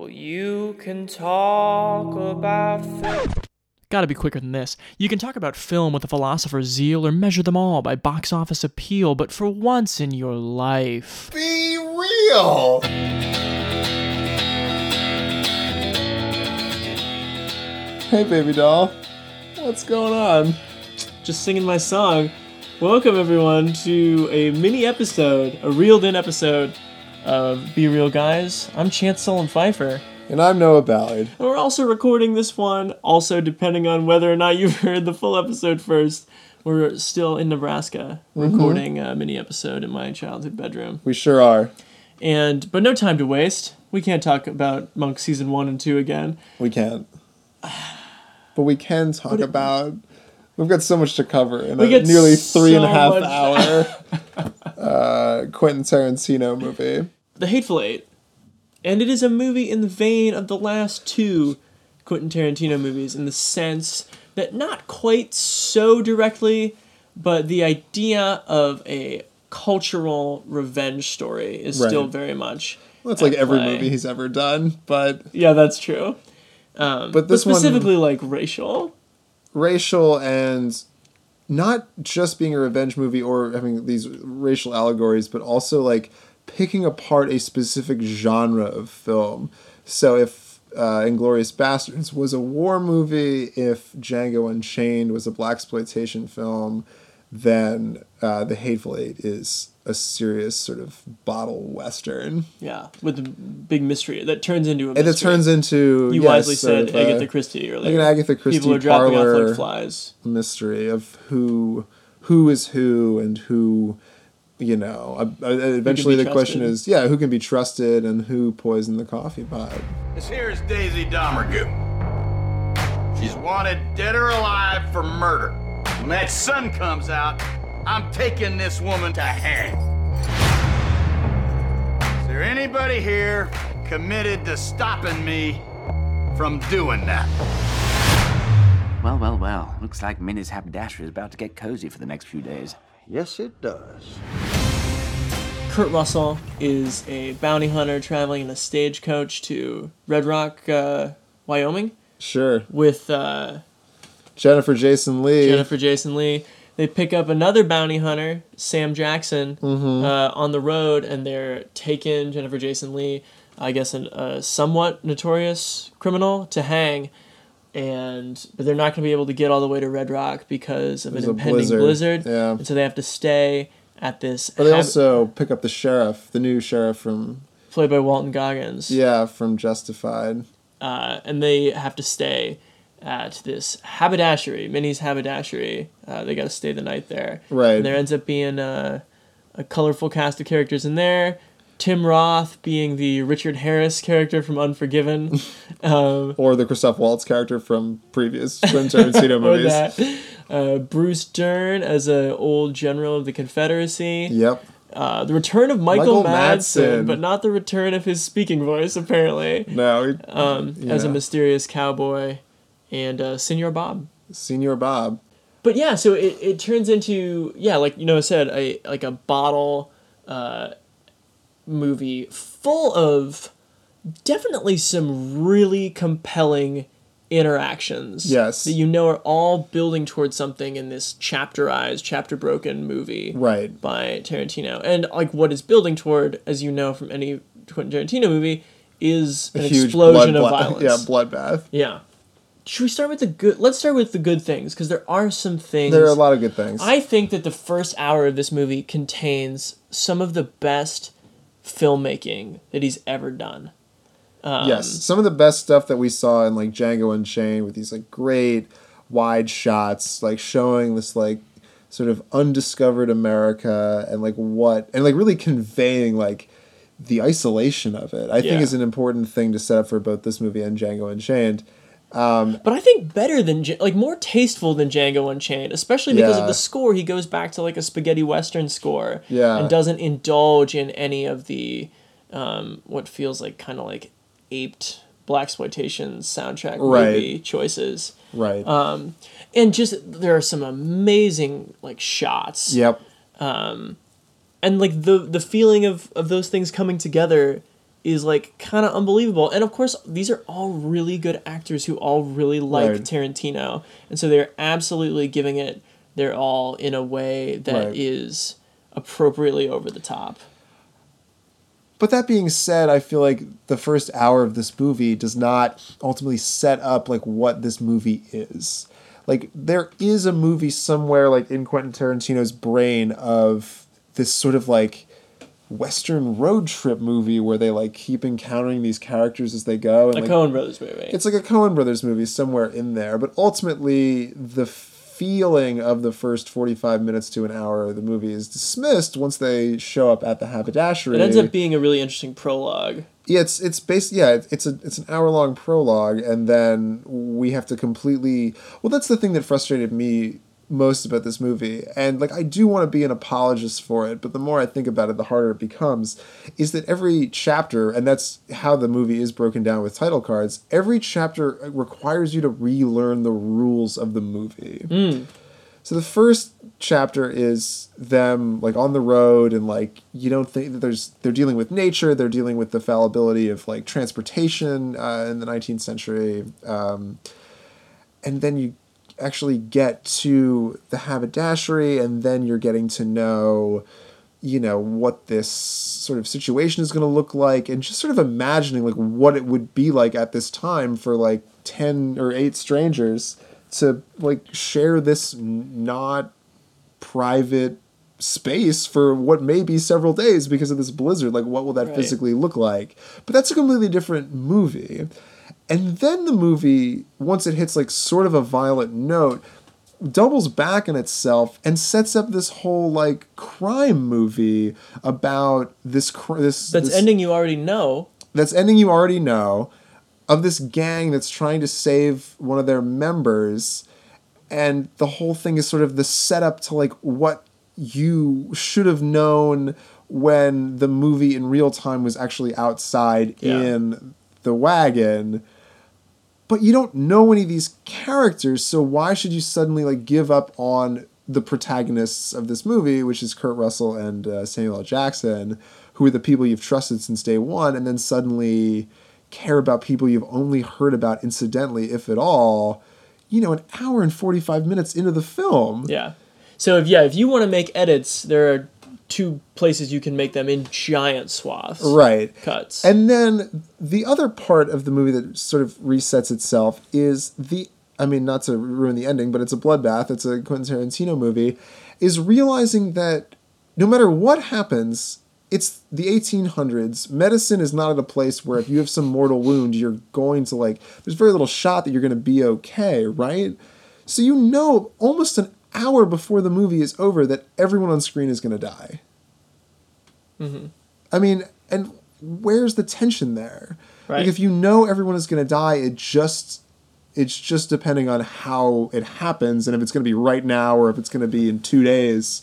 Well, you can talk about film. Gotta be quicker than this. You can talk about film with a philosopher's zeal or measure them all by box office appeal, but for once in your life. Be real! Hey, baby doll. What's going on? Just singing my song. Welcome, everyone, to a mini episode, a reeled in episode of Be Real Guys. I'm Chance Solem-Pfeifer. And I'm Noah Ballard. And we're also recording this one, also depending on whether or not you've heard the full episode first. We're still in Nebraska mm-hmm. recording a mini episode in my childhood bedroom. We sure are. And but no time to waste. We can't talk about Monk season 1 and 2 again. We can't. But we can talk about. We've got so much to cover in We a nearly three and a half hour uh, Quentin Tarantino movie. The Hateful Eight. And it is a movie in the vein of the last two Quentin Tarantino movies in the sense that not quite so directly, but the idea of a cultural revenge story is still very much. Well, it's like every play. movie he's ever done, but Yeah, that's true. Um, But this one- specifically like racial. racial and not just being a revenge movie or having these racial allegories, but also like picking apart a specific genre of film. So if uh, Inglourious Basterds was a war movie, if Django Unchained was a black exploitation film, then uh, The Hateful Eight is a serious sort of bottle western, Yeah, with the big mystery that turns into a and it mystery. turns into You yes, wisely said of, uh, Agatha Christie earlier. like an Agatha Christie People are dropping off like flies. mystery of who who is who and who you know uh, uh, eventually be the question is yeah who can be trusted and who poisoned the coffee pot This here is Daisy Domergue. She's wanted dead or alive for murder. When that sun comes out, I'm taking this woman to hang. Is there anybody here committed to stopping me from doing that? Well, well, well. Looks like Minnie's haberdashery is about to get cozy for the next few days. Yes, it does. Kurt Russell is a bounty hunter traveling in a stagecoach to Red Rock, uh, Wyoming, sure with uh, jennifer jason lee Jennifer Jason Lee. They pick up another bounty hunter, Sam Jackson, Mm-hmm. uh, on the road, and they're taking Jennifer Jason Lee, I guess, a somewhat notorious criminal, to hang. And but they're not going to be able to get all the way to Red Rock because of There's an impending blizzard, blizzard. yeah. And so they have to stay at this. but they hab- also pick up the sheriff the new sheriff from played by Walton Goggins. yeah from justified uh, and they have to stay at this haberdashery, Minnie's haberdashery. Uh, they got to stay the night there. Right. And there ends up being a, a colorful cast of characters in there. Tim Roth being the Richard Harris character from Unforgiven, um, or the christoph waltz character from previous quentin tarantino movies that. Uh, Bruce Dern as an old general of the Confederacy. yep Uh, the return of Michael, Michael Madsen, Madsen. but not the return of his speaking voice, apparently, no he- um, as a mysterious cowboy. And uh, Senor Bob. senior bob but yeah, so it, it turns into yeah, like you know, I said a like a bottle uh, movie full of definitely some really compelling interactions. Yes. that you know are all building towards something in this chapterized, chapter broken movie right by Tarantino, and like what is building toward, as you know from any Quentin Tarantino movie, is an explosion blood, of violence. yeah bloodbath Yeah. Should we start with the good? Let's start with the good things because there are some things. there are a lot of good things I think that the first hour of this movie contains some of the best filmmaking that he's ever done. Um, yes, some of the best stuff that we saw in like Django and Unchained with these like great wide shots, like showing this like sort of undiscovered America and like what and like really conveying like the isolation of it. I think is an important thing to set up for both this movie and Django and Unchained. But I think better than like more tasteful than Django Unchained, especially because Yeah. of the score. He goes back to like a spaghetti western score, Yeah. and doesn't indulge in any of the um, what feels like kind of like aped black exploitation soundtrack Right. movie choices. Right. Um, and just there are some amazing like shots. yep. and like the the feeling of of those things coming together is like kind of unbelievable. And of course, these are all really good actors who all really like Right. Tarantino, and so they're absolutely giving it their all in a way that is Right. appropriately over the top. But that being said, I feel like the first hour of this movie does not ultimately set up like what this movie is. Like there is a movie somewhere like in Quentin Tarantino's brain of this sort of like western road trip movie where they like keep encountering these characters as they go and A like, Coen Brothers movie. it's like a Coen Brothers movie somewhere in there, but ultimately the feeling of the first 45 minutes to an hour of the movie is dismissed once they show up at the haberdashery. it ends up being a really interesting prologue. Yeah, it's it's based yeah, it's- it's a it's an hour long prologue and then we have to completely Well, that's the thing that frustrated me most about this movie. And like I do want to be an apologist for it, but the more I think about it, the harder it becomes is that every chapter and that's how the movie is broken down with title cards, every chapter requires you to relearn the rules of the movie. So the first chapter is them like on the road and like you don't think that there's they're dealing with nature, they're dealing with the fallibility of like transportation uh, in the 19th century, um, and then you actually get to the haberdashery, and then you're getting to know you know what this sort of situation is going to look like and just sort of imagining like what it would be like at this time for like 10 or 8 strangers to like share this not private space for what may be several days because of this blizzard. Like what will that Right. physically look like? But that's a completely different movie and then the movie once it hits like sort of a violent note doubles back on itself and sets up this whole like crime movie about this cr- this That's this, ending you already know. that's ending you already know of this gang that's trying to save one of their members and the whole thing is sort of the setup to like what you should have known when the movie in real time was actually outside Yeah. in the wagon but you don't know any of these characters so why should you suddenly like give up on the protagonists of this movie which is kurt russell and uh, samuel l jackson who are the people you've trusted since day one and then suddenly care about people you've only heard about incidentally if at all you know an hour and 45 minutes into the film Yeah. So if yeah, if you want to make edits, there are two places you can make them in giant swaths. right Cuts. And then the other part of the movie that sort of resets itself is the I mean, not to ruin the ending, but it's a bloodbath, it's a Quentin Tarantino movie, is realizing that no matter what happens, it's the 1800s. Medicine is not at a place where if you have some mortal wound, you're going to like, there's very little shot that you're going to be okay, right? So you know almost an hour before the movie is over that everyone on screen is going to die. Mm-hmm. I mean, and where's the tension there? Right. Like if you know everyone is going to die, it just it's just depending on how it happens and if it's going to be right now or if it's going to be in 2 days.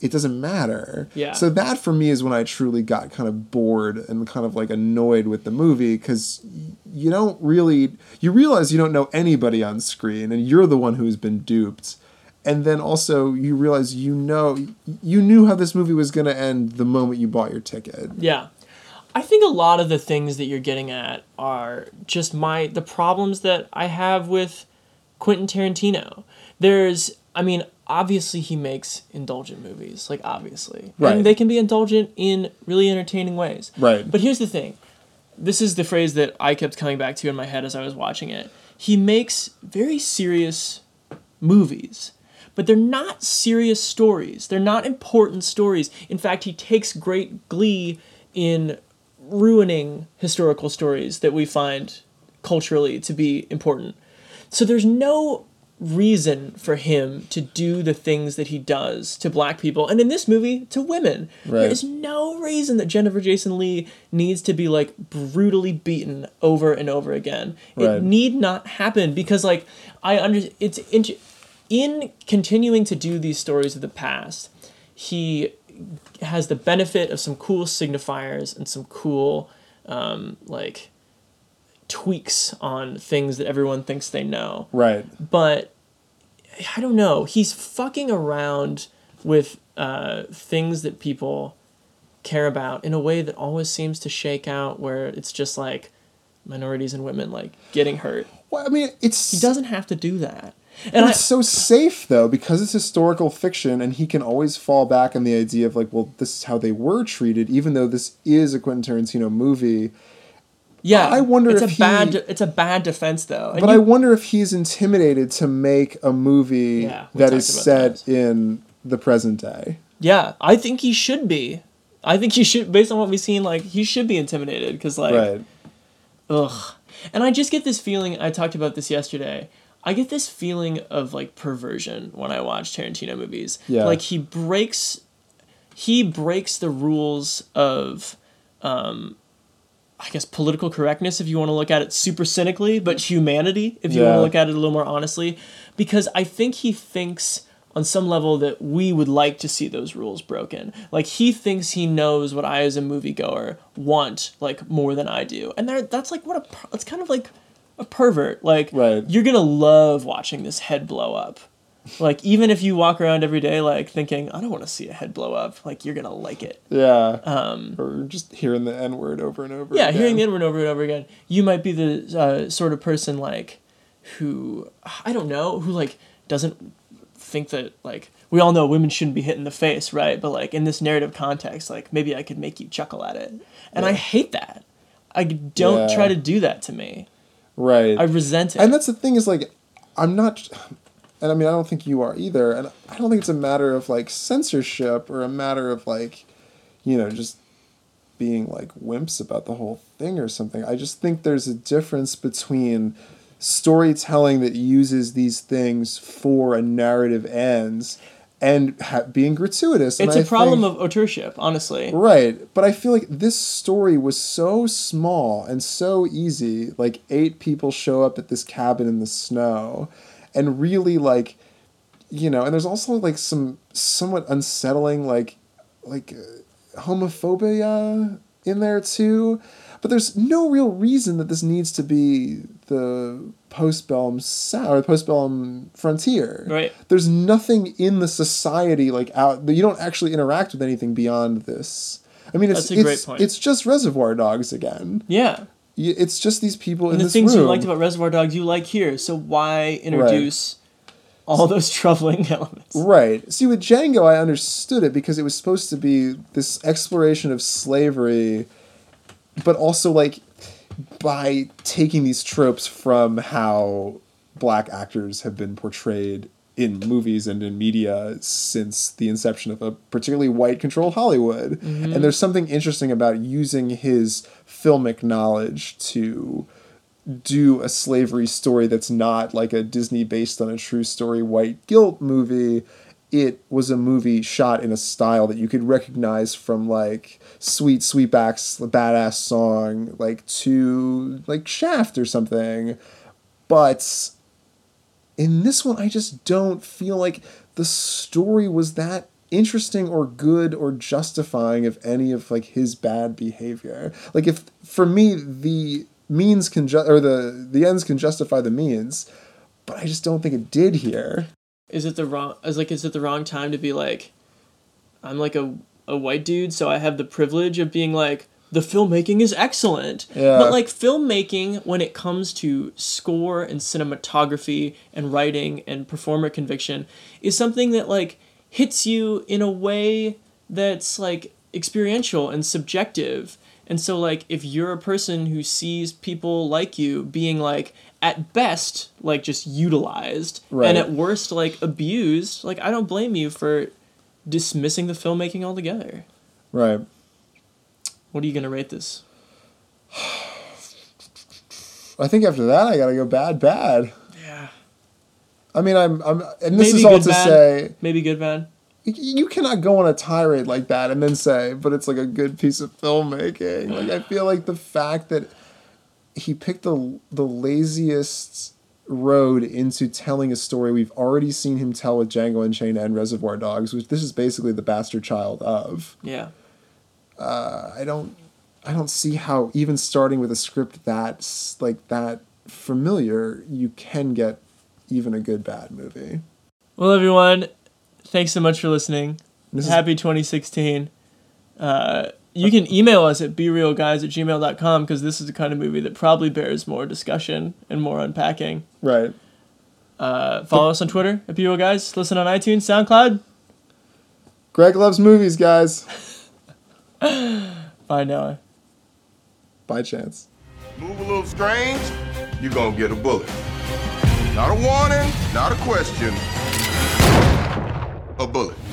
It doesn't matter. Yeah. So that for me is when I truly got kind of bored and kind of like annoyed with the movie because you don't really you realize you don't know anybody on screen and you're the one who's been duped and then also you realize you know you knew how this movie was going to end the moment you bought your ticket Yeah. I think a lot of the things that you're getting at are just my the problems that I have with Quentin Tarantino. There's I mean, obviously he makes indulgent movies, like obviously. Right. And they can be indulgent in really entertaining ways. Right. But here's the thing. This is the phrase that I kept coming back to in my head as I was watching it. He makes very serious movies, but they're not serious stories. They're not important stories. In fact, he takes great glee in ruining historical stories that we find culturally to be important. So there's no reason for him to do the things that he does to black people and in this movie to women. There Right. is no reason that Jennifer Jason Lee needs to be like brutally beaten over and over again. It need not happen because like I under it's in continuing to do these stories of the past. He has the benefit of some cool signifiers and some cool um, like tweaks on things that everyone thinks they know right but I don't know. He's fucking around with uh, things that people care about in a way that always seems to shake out where it's just like minorities and women like getting hurt. Well, I mean, it's He doesn't have to do that. And And I, it's so safe though because it's historical fiction, and he can always fall back on the idea of like, well, this is how they were treated, even though this is a Quentin Tarantino movie. yeah, I wonder it's if a bad it's a bad defense though. And But you- I wonder if he's intimidated to make a movie Yeah, that is set that. in the present day. yeah, I think he should be. I think he should, based on what we've seen, like he should be intimidated because like right. Ugh. And I just get this feeling, I talked about this yesterday. I get this feeling of like perversion when I watch Tarantino movies. Yeah. Like he breaks he breaks the rules of um I guess political correctness if you want to look at it super cynically, but humanity if you want to look at it a little more honestly because I think he thinks on some level that we would like to see those rules broken. Like he thinks he knows what I as a moviegoer want like more than I do. And there that's like what a it's kind of like a pervert. Like Right. you're to love watching this head blow up. Like even if you walk around every day like thinking I don't want to see a head blow up, like you're to like it. Yeah. Um, or just hearing the N word over and over. Yeah, again. hearing the N word over and over again. You might be the uh, sort of person like who I don't know who like doesn't think that like we all know women shouldn't be hit in the face, right? But like in this narrative context, like maybe I could make you chuckle at it, and I hate that. I don't Yeah. try to do that to me. Right. I resent it. and that's the thing is like i'm not and i mean i don't think you are either and i don't think it's a matter of like censorship or a matter of like you know just being like wimps about the whole thing or something i just think there's a difference between storytelling that uses these things for a narrative ends and ha- being gratuitous and it's a I problem think- of auteurship, honestly. Right, but I feel like this story was so small and so easy. Like eight people show up at this cabin in the snow, and really like, you know, and there's also like some somewhat unsettling like, like uh, homophobia in there too. But there's no real reason that this needs to be the postbellum South or the postbellum frontier. Right. There's nothing in the society like out. That you don't actually interact with anything beyond this. I mean, it's That's a great it's, point. it's just Reservoir Dogs again. Yeah. It's just these people in And the this things room. you liked about Reservoir Dogs, you like here. So why introduce all those troubling elements? Right. See, with Django, I understood it because it was supposed to be this exploration of slavery, but also like by taking these tropes from how black actors have been portrayed in movies and in media since the inception of a particularly white controlled Hollywood. And mm-hmm. there's something interesting about using his filmic knowledge to do a slavery story that's not like a Disney based on a true story white guilt movie. It was a movie shot in a style that you could recognize from like Sweet Sweetback's badass song, like to like Shaft or something. But in this one, I just don't feel like the story was that interesting or good or justifying of any of like his bad behavior. Like if for me the means can ju- or the the ends can justify the means, but I just don't think it did here. Is it the wrong is like is it the wrong time to be like i'm like a, a white dude so i have the privilege of being like the filmmaking is excellent Yeah. but like filmmaking when it comes to score and cinematography and writing and performer conviction is something that like hits you in a way that's like experiential and subjective and so like if you're a person who sees people like you being like at best like just utilized Right. and at worst like abused like i don't blame you for dismissing the filmmaking altogether Right. what are you going to rate this I think after that I gotta go bad bad. yeah I mean I'm I'm and this Maybe is all good, to bad. say maybe good bad you cannot go on a tirade like that and then say, but it's like a good piece of filmmaking. Like I feel like the fact that he picked the the laziest road into telling a story we've already seen him tell with Django Unchained and Reservoir Dogs, which this is basically the bastard child of. yeah uh, I don't I don't see how even starting with a script that's like that familiar, you can get even a good bad movie. well everyone thanks so much for listening This is- happy 2016 Uh, you can email us at berealguys at gmail.com because this is the kind of movie that probably bears more discussion and more unpacking. Right. Uh, follow us on Twitter at Be Real Guys. Listen on iTunes, SoundCloud. Greg loves movies, guys. Bye now. By chance. Move a little strange, you're gonna get a bullet. Not a warning, not a question. A bullet.